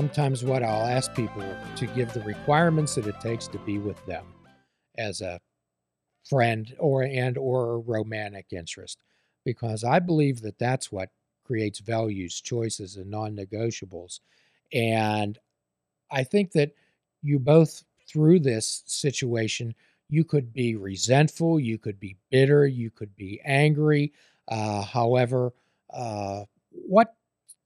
sometimes what I'll ask people to give the requirements that it takes to be with them as a friend or and or a romantic interest because I believe that that's what creates values, choices and non-negotiables. And I think that you both through this situation you could be resentful, you could be bitter, you could be angry. Uh, however, uh, what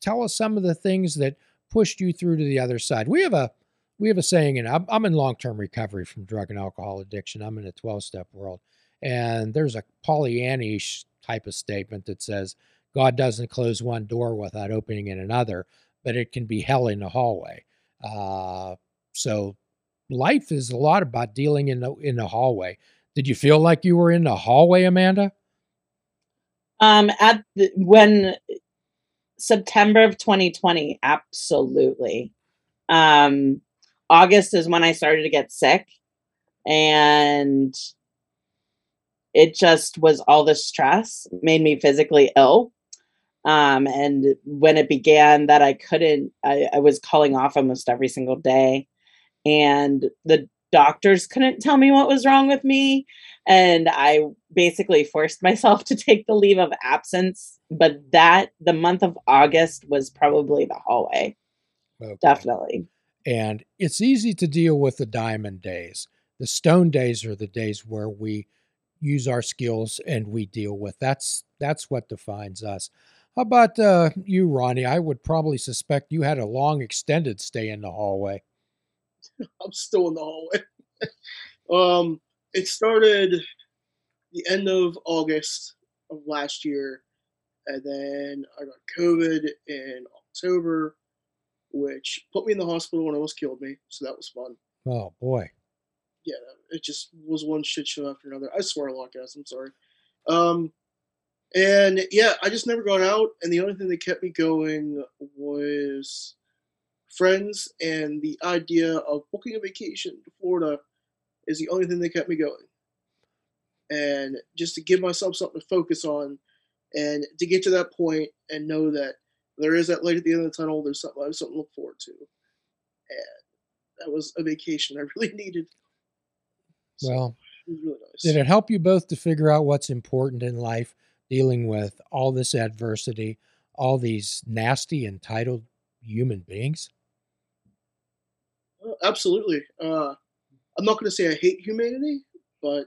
tell us some of the things that pushed you through to the other side. We have a we have a saying, and I'm, I'm in long term recovery from drug and alcohol addiction. I'm in a 12 step world, and there's a Pollyannish type of statement that says God doesn't close one door without opening in another, but it can be hell in the hallway. Uh, so life is a lot about dealing in the in the hallway. Did you feel like you were in the hallway, Amanda? Um, at the, when September of 2020, absolutely. Um, August is when I started to get sick, and it just was all the stress made me physically ill. Um, and when it began that I couldn't, I, I was calling off almost every single day, and the doctors couldn't tell me what was wrong with me and I basically forced myself to take the leave of absence. But that the month of August was probably the hallway. Okay. Definitely. And it's easy to deal with the diamond days. The stone days are the days where we use our skills and we deal with. That's that's what defines us. How about uh, you, Ronnie? I would probably suspect you had a long, extended stay in the hallway. I'm still in the hallway. um, it started the end of August of last year, and then I got COVID in October, which put me in the hospital and almost killed me. So that was fun. Oh boy. Yeah, it just was one shit show after another. I swear a lot, guys. I'm sorry. Um, and yeah, I just never got out, and the only thing that kept me going was friends and the idea of booking a vacation to Florida is the only thing that kept me going. And just to give myself something to focus on and to get to that point and know that there is that light at the end of the tunnel, there's something I have something to look forward to. And that was a vacation I really needed. So well, it really nice. did it help you both to figure out what's important in life, dealing with all this adversity, all these nasty, entitled human beings? Absolutely. Uh, I'm not going to say I hate humanity, but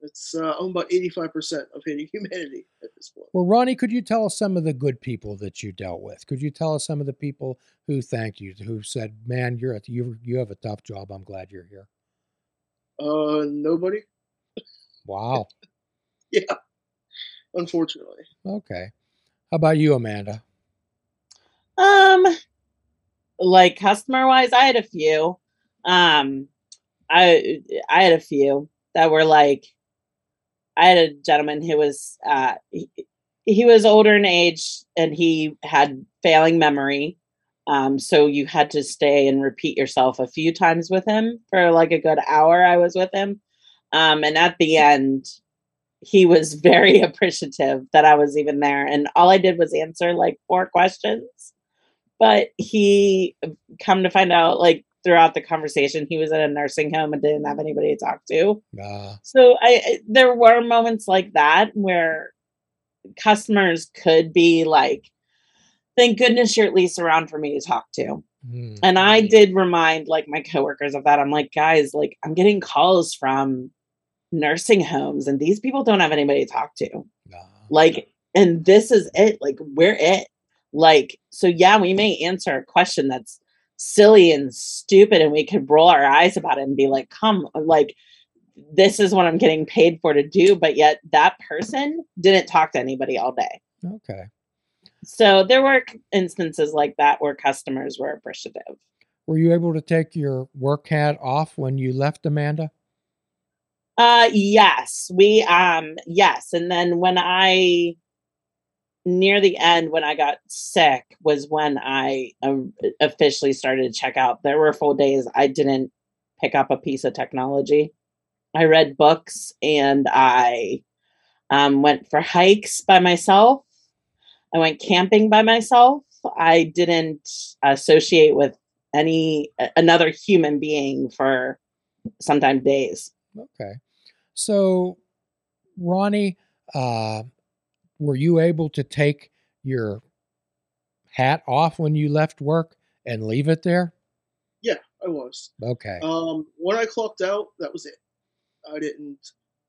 it's uh, I'm about 85% of hating humanity at this point. Well, Ronnie, could you tell us some of the good people that you dealt with? Could you tell us some of the people who thanked you, who said, "Man, you're a, you you have a tough job. I'm glad you're here." Uh, nobody. Wow. yeah, unfortunately. Okay. How about you, Amanda? Um, like customer wise, I had a few. Um, I I had a few that were like I had a gentleman who was uh he, he was older in age and he had failing memory. Um, so you had to stay and repeat yourself a few times with him for like a good hour. I was with him. Um, and at the end, he was very appreciative that I was even there. And all I did was answer like four questions. But he come to find out, like throughout the conversation he was in a nursing home and didn't have anybody to talk to. Uh, so I there were moments like that where customers could be like, thank goodness you're at least around for me to talk to. Mm-hmm. And I did remind like my coworkers of that. I'm like, guys, like I'm getting calls from nursing homes and these people don't have anybody to talk to. Uh, like, and this is it. Like, we're it. Like, so yeah, we may answer a question that's silly and stupid and we could roll our eyes about it and be like come like this is what i'm getting paid for to do but yet that person didn't talk to anybody all day. Okay. So there were instances like that where customers were appreciative. Were you able to take your work hat off when you left amanda? Uh yes. We um yes. And then when i near the end when I got sick was when I um, officially started to check out. There were full days I didn't pick up a piece of technology. I read books and I um, went for hikes by myself. I went camping by myself. I didn't associate with any another human being for sometimes days. Okay. So, Ronnie, uh, were you able to take your hat off when you left work and leave it there? Yeah, I was. Okay. Um, when I clocked out, that was it. I didn't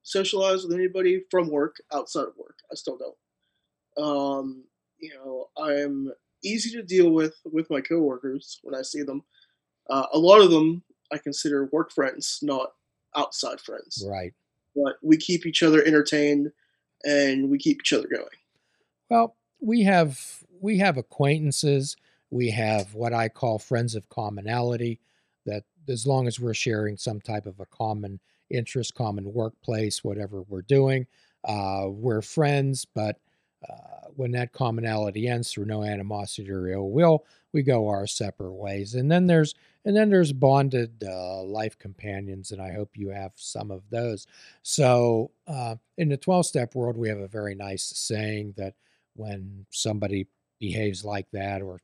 socialize with anybody from work outside of work. I still don't. Um, you know, I'm easy to deal with with my coworkers when I see them. Uh, a lot of them I consider work friends, not outside friends. Right. But we keep each other entertained and we keep each other going. Well, we have we have acquaintances. We have what I call friends of commonality. That as long as we're sharing some type of a common interest, common workplace, whatever we're doing, uh, we're friends. But uh, when that commonality ends through no animosity or ill will, we go our separate ways. And then there's and then there's bonded uh, life companions, and I hope you have some of those. So uh, in the twelve step world, we have a very nice saying that when somebody behaves like that or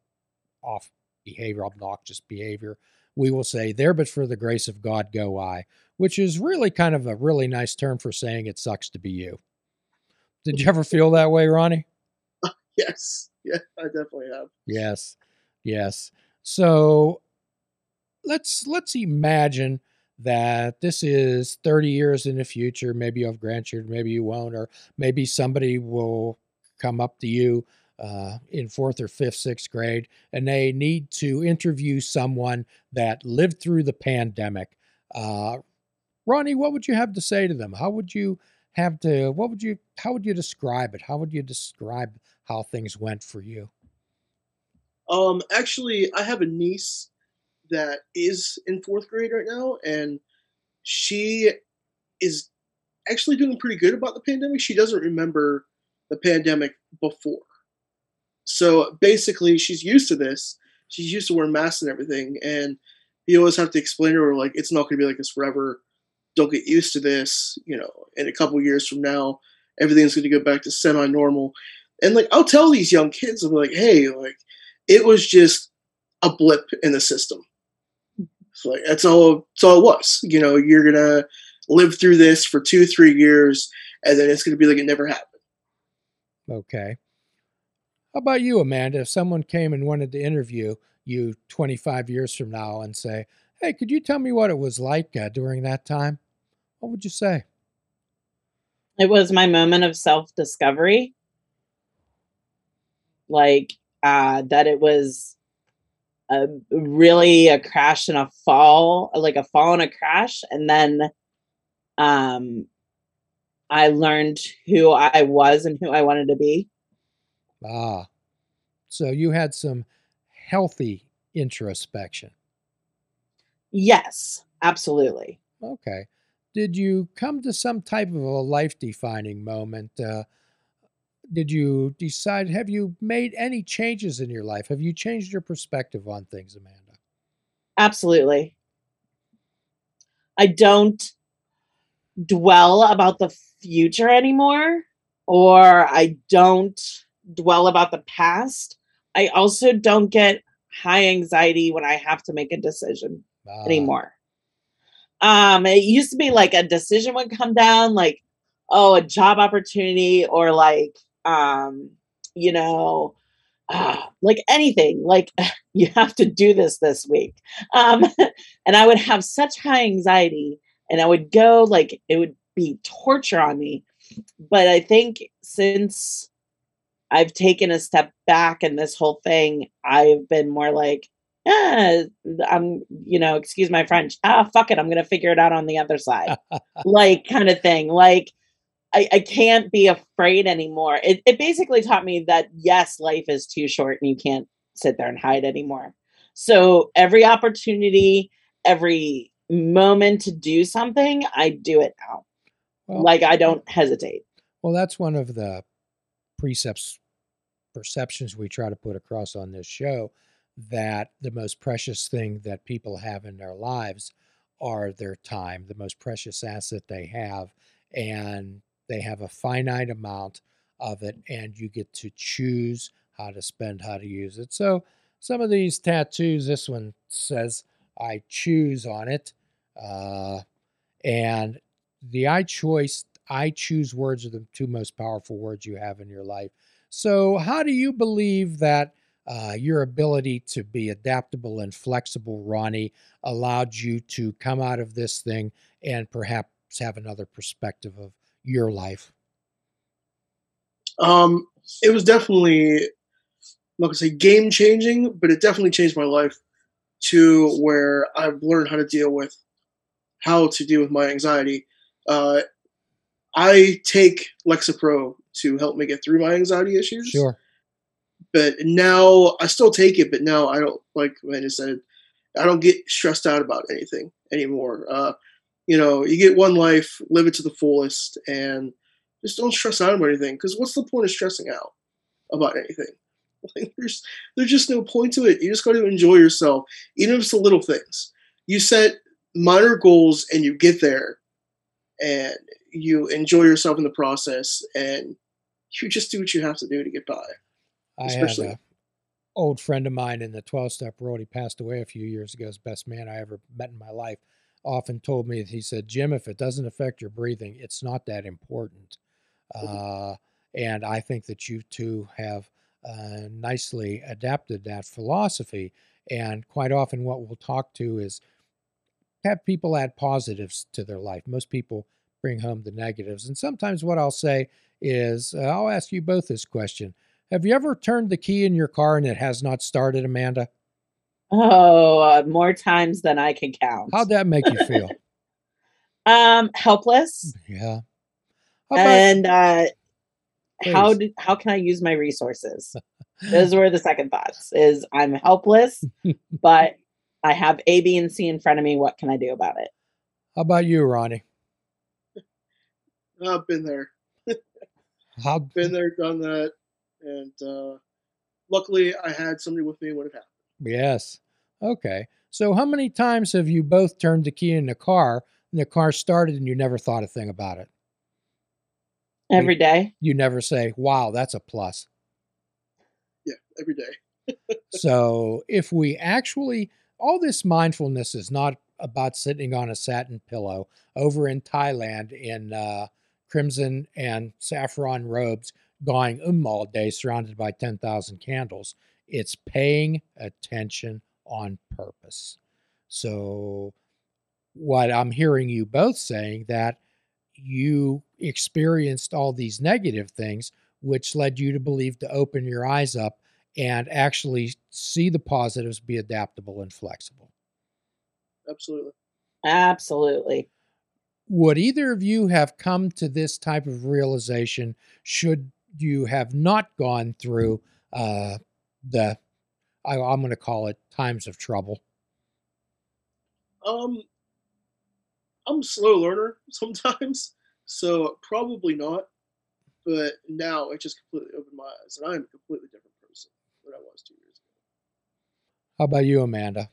off behavior, obnoxious behavior, we will say, There but for the grace of God go I, which is really kind of a really nice term for saying it sucks to be you. Did you ever feel that way, Ronnie? Yes. Yeah, I definitely have. Yes. Yes. So let's let's imagine that this is 30 years in the future. Maybe you have grandchildren, maybe you won't, or maybe somebody will come up to you uh, in fourth or fifth, sixth grade, and they need to interview someone that lived through the pandemic. Uh, Ronnie, what would you have to say to them? How would you have to? What would you? How would you describe it? How would you describe how things went for you? Um, actually, I have a niece that is in fourth grade right now, and she is actually doing pretty good about the pandemic. She doesn't remember the pandemic before. So basically, she's used to this. She's used to wearing masks and everything, and you always have to explain to her like it's not going to be like this forever. Don't get used to this. You know, in a couple years from now, everything's going to go back to semi-normal. And like I'll tell these young kids, I'm like, hey, like it was just a blip in the system. It's like that's all. That's all it was. You know, you're gonna live through this for two, three years, and then it's gonna be like it never happened. Okay. How about you, Amanda? If someone came and wanted to interview you 25 years from now and say, hey, could you tell me what it was like uh, during that time? What would you say? It was my moment of self discovery. Like, uh, that it was a, really a crash and a fall, like a fall and a crash. And then um, I learned who I was and who I wanted to be. Ah, so you had some healthy introspection. Yes, absolutely. Okay. Did you come to some type of a life defining moment? Uh, did you decide, have you made any changes in your life? Have you changed your perspective on things, Amanda? Absolutely. I don't dwell about the future anymore, or I don't dwell about the past. I also don't get high anxiety when I have to make a decision Ah, anymore. Um, it used to be like a decision would come down, like, oh, a job opportunity, or like, um, you know, uh, like anything, like you have to do this this week. Um, and I would have such high anxiety, and I would go like it would be torture on me. But I think since I've taken a step back in this whole thing, I've been more like, yeah, I'm, you know, excuse my French. Ah, fuck it. I'm going to figure it out on the other side. like, kind of thing. Like, I, I can't be afraid anymore. It, it basically taught me that, yes, life is too short and you can't sit there and hide anymore. So, every opportunity, every moment to do something, I do it now. Well- like, I don't hesitate. Well, that's one of the precepts, perceptions we try to put across on this show that the most precious thing that people have in their lives are their time, the most precious asset they have. And they have a finite amount of it, and you get to choose how to spend, how to use it. So, some of these tattoos, this one says I choose on it. Uh, and the I choice, I choose words are the two most powerful words you have in your life. So, how do you believe that uh, your ability to be adaptable and flexible, Ronnie, allowed you to come out of this thing and perhaps have another perspective of your life? Um, it was definitely, like I'm not gonna say game changing, but it definitely changed my life to where I've learned how to deal with how to deal with my anxiety. Uh, I take Lexapro to help me get through my anxiety issues. Sure. But now I still take it, but now I don't like Amanda said, I don't get stressed out about anything anymore. Uh, you know, you get one life, live it to the fullest, and just don't stress out about anything. Because what's the point of stressing out about anything? Like, there's there's just no point to it. You just got to enjoy yourself, even if it's the little things. You set minor goals and you get there, and you enjoy yourself in the process, and you just do what you have to do to get by. I had a old friend of mine in the 12 step world. He passed away a few years ago. His best man I ever met in my life often told me, he said, Jim, if it doesn't affect your breathing, it's not that important. Mm-hmm. Uh, and I think that you two have uh, nicely adapted that philosophy. And quite often, what we'll talk to is have people add positives to their life. Most people bring home the negatives. And sometimes, what I'll say is, uh, I'll ask you both this question Have you ever turned the key in your car and it has not started, Amanda? Oh, uh, more times than I can count. How'd that make you feel? um, helpless. Yeah. and uh, how did how can I use my resources? Those were the second thoughts. Is I'm helpless, but I have A, B, and C in front of me. What can I do about it? How about you, Ronnie? I've been there. I've been there, done that, and uh, luckily I had somebody with me when it happened. Yes. Okay. So how many times have you both turned the key in the car and the car started and you never thought a thing about it? Every day. You never say, wow, that's a plus. Yeah, every day. so if we actually, all this mindfulness is not about sitting on a satin pillow over in Thailand in uh, crimson and saffron robes, going um all day, surrounded by 10,000 candles. It's paying attention on purpose. So, what I'm hearing you both saying that you experienced all these negative things, which led you to believe to open your eyes up and actually see the positives, be adaptable and flexible. Absolutely. Absolutely. Would either of you have come to this type of realization should you have not gone through uh, the I, I'm going to call it times of trouble? Um, I'm a slow learner sometimes, so probably not. But now it just completely opened my eyes, and I am a completely different person than I was two years ago. How about you, Amanda?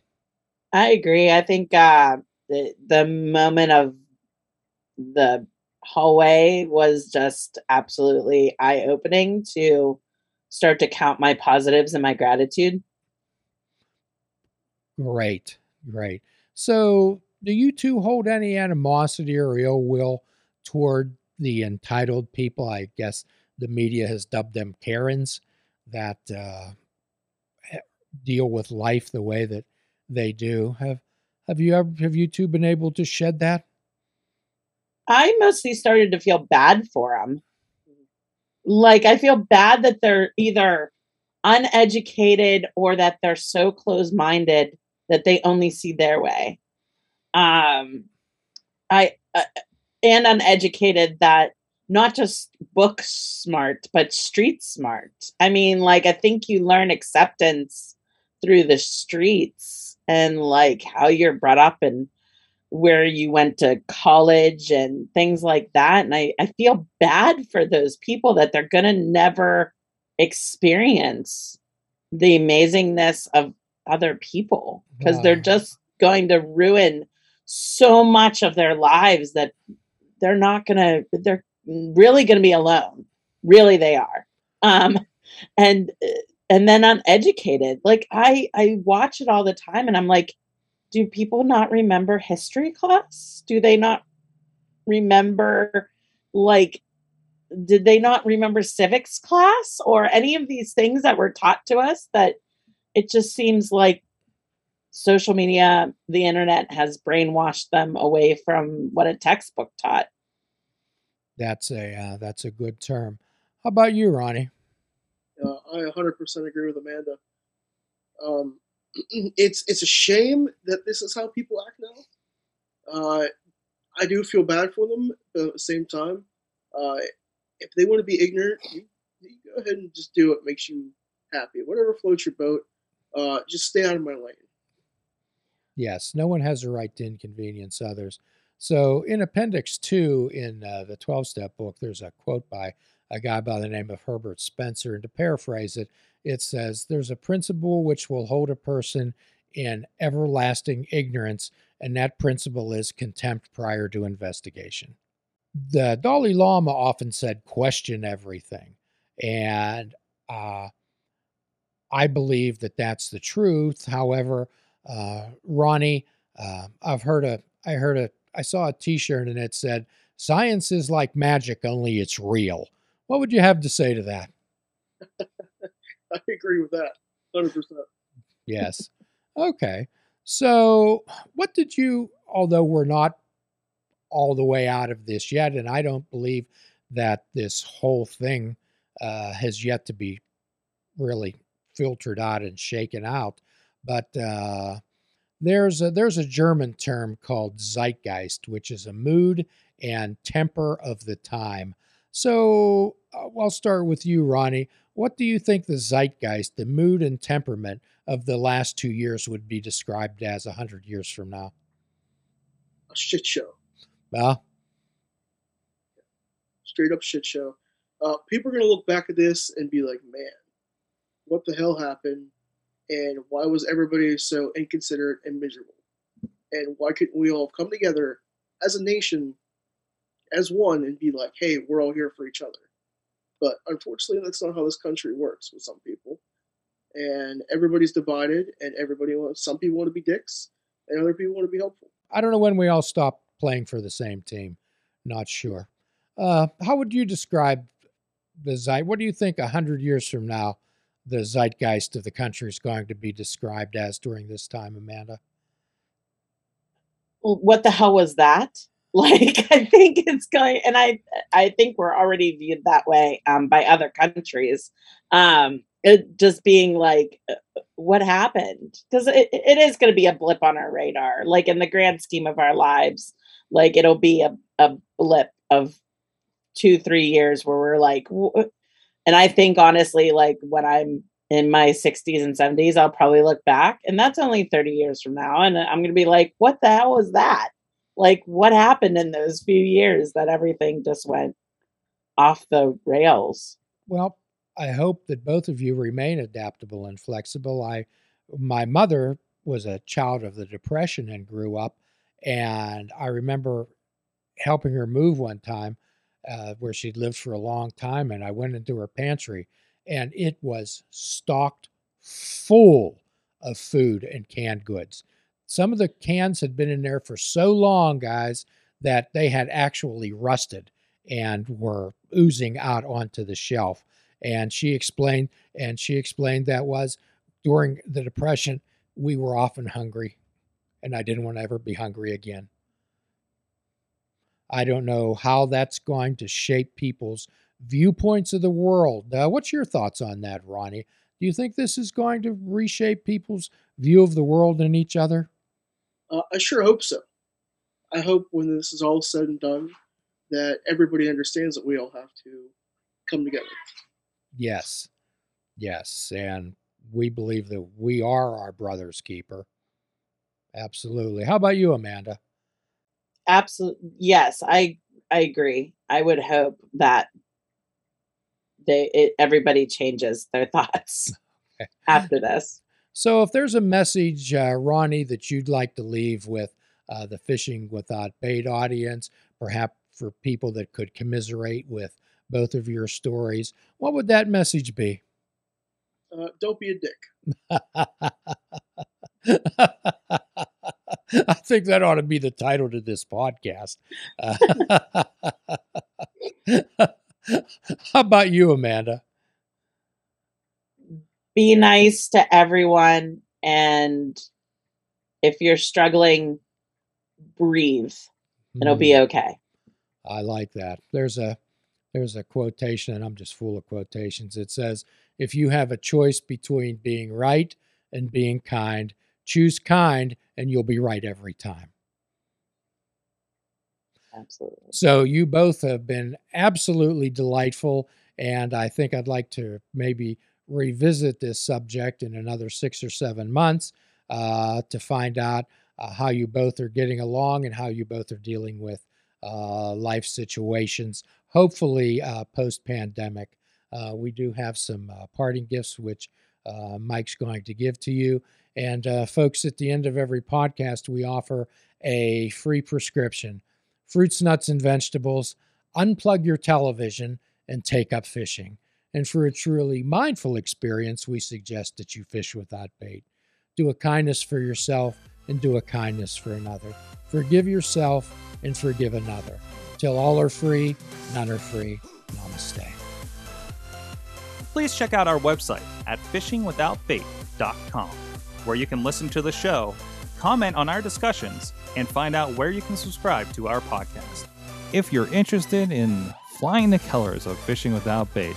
I agree. I think uh, the the moment of the hallway was just absolutely eye opening to start to count my positives and my gratitude. Great, great. So, do you two hold any animosity or ill will toward the entitled people? I guess the media has dubbed them Karens that uh, deal with life the way that they do. Have have you ever have you two been able to shed that? I mostly started to feel bad for them. Like I feel bad that they're either uneducated or that they're so close-minded that they only see their way. Um, I uh, and uneducated that not just book smart but street smart. I mean, like I think you learn acceptance through the streets and like how you're brought up and where you went to college and things like that. And I, I feel bad for those people that they're going to never experience the amazingness of other people because wow. they're just going to ruin so much of their lives that they're not going to, they're really going to be alone. Really, they are. Um, and, and then uneducated. Like I I watch it all the time and I'm like, do people not remember history class? Do they not remember like did they not remember civics class or any of these things that were taught to us that it just seems like social media the internet has brainwashed them away from what a textbook taught? That's a uh, that's a good term. How about you ronnie? Uh, i 100% agree with amanda. Um, it's it's a shame that this is how people act now uh, i do feel bad for them but at the same time uh, if they want to be ignorant, you, you, go ahead and just do what makes you happy. Whatever floats your boat, uh, just stay out of my lane. Yes, no one has a right to inconvenience others. So, in Appendix 2 in uh, the 12 step book, there's a quote by a guy by the name of Herbert Spencer. And to paraphrase it, it says, There's a principle which will hold a person in everlasting ignorance, and that principle is contempt prior to investigation the Dalai Lama often said, question everything. And uh, I believe that that's the truth. However, uh, Ronnie, uh, I've heard a, I heard a, I saw a t shirt and it said, science is like magic, only it's real. What would you have to say to that? Agree with that 100%. Yes. Okay. So, what did you, although we're not all the way out of this yet, and I don't believe that this whole thing uh, has yet to be really filtered out and shaken out. But uh, there's a, there's a German term called Zeitgeist, which is a mood and temper of the time. So uh, I'll start with you, Ronnie. What do you think the zeitgeist, the mood and temperament of the last two years would be described as a hundred years from now? A shit show. Well, straight up shit show. Uh, people are gonna look back at this and be like, "Man, what the hell happened? And why was everybody so inconsiderate and miserable? And why couldn't we all come together as a nation, as one, and be like, hey, we're all here for each other?" But unfortunately, that's not how this country works with some people. And everybody's divided, and everybody wants. Some people want to be dicks, and other people want to be helpful. I don't know when we all stop playing for the same team. Not sure. Uh, how would you describe the zeit? What do you think a hundred years from now the zeitgeist of the country is going to be described as during this time, Amanda? Well, what the hell was that? Like, I think it's going, and I, I think we're already viewed that way um, by other countries. Um, it just being like, uh, what happened? Because it, it is going to be a blip on our radar. Like in the grand scheme of our lives, like it'll be a, a blip of two, three years where we're like, and I think honestly, like when I'm in my 60s and 70s, I'll probably look back, and that's only 30 years from now. And I'm going to be like, what the hell was that? Like, what happened in those few years that everything just went off the rails? Well, I hope that both of you remain adaptable and flexible. I, my mother was a child of the Depression and grew up and I remember helping her move one time uh, where she'd lived for a long time. And I went into her pantry and it was stocked full of food and canned goods. Some of the cans had been in there for so long, guys, that they had actually rusted and were oozing out onto the shelf. And she explained, and she explained that was during the Depression, we were often hungry and I didn't want to ever be hungry again. I don't know how that's going to shape people's viewpoints of the world. Uh, what's your thoughts on that, Ronnie? Do you think this is going to reshape people's view of the world and each other? Uh, I sure hope so. I hope when this is all said and done, that everybody understands that we all have to come together. Yes, yes, and we believe that we are our brother's keeper. Absolutely. How about you, Amanda? Absolutely. Yes, I I agree. I would hope that they it, everybody changes their thoughts after this. So, if there's a message, uh, Ronnie, that you'd like to leave with uh, the Fishing Without Bait audience, perhaps for people that could commiserate with both of your stories, what would that message be? uh, don't be a dick. I think that ought to be the title to this podcast. Uh, how about you, Amanda? Be nice to everyone. And if you're struggling, breathe. It'll be Mm, okay. I like that. There's a there's a quotation, and I'm just full of quotations. It says, "If you have a choice between being right and being kind, choose kind, and you'll be right every time." Absolutely. So you both have been absolutely delightful, and I think I'd like to maybe revisit this subject in another six or seven months uh, to find out uh, how you both are getting along and how you both are dealing with uh, life situations. Hopefully, uh, post pandemic, uh, we do have some uh, parting gifts which Mike's going to give to you. And folks, at the end of every podcast, we offer a free prescription fruits, nuts, and vegetables, unplug your television, and take up fishing. And for a truly mindful experience, we suggest that you fish without bait. Do a kindness for yourself and do a kindness for another. Forgive yourself and forgive another. Till all are free, none are free. Namaste. please check out our website at fishingwithoutbait.com, where you can listen to the show, comment on our discussions, and find out where you can subscribe to our podcast. If you're interested in flying the colors of fishing without bait,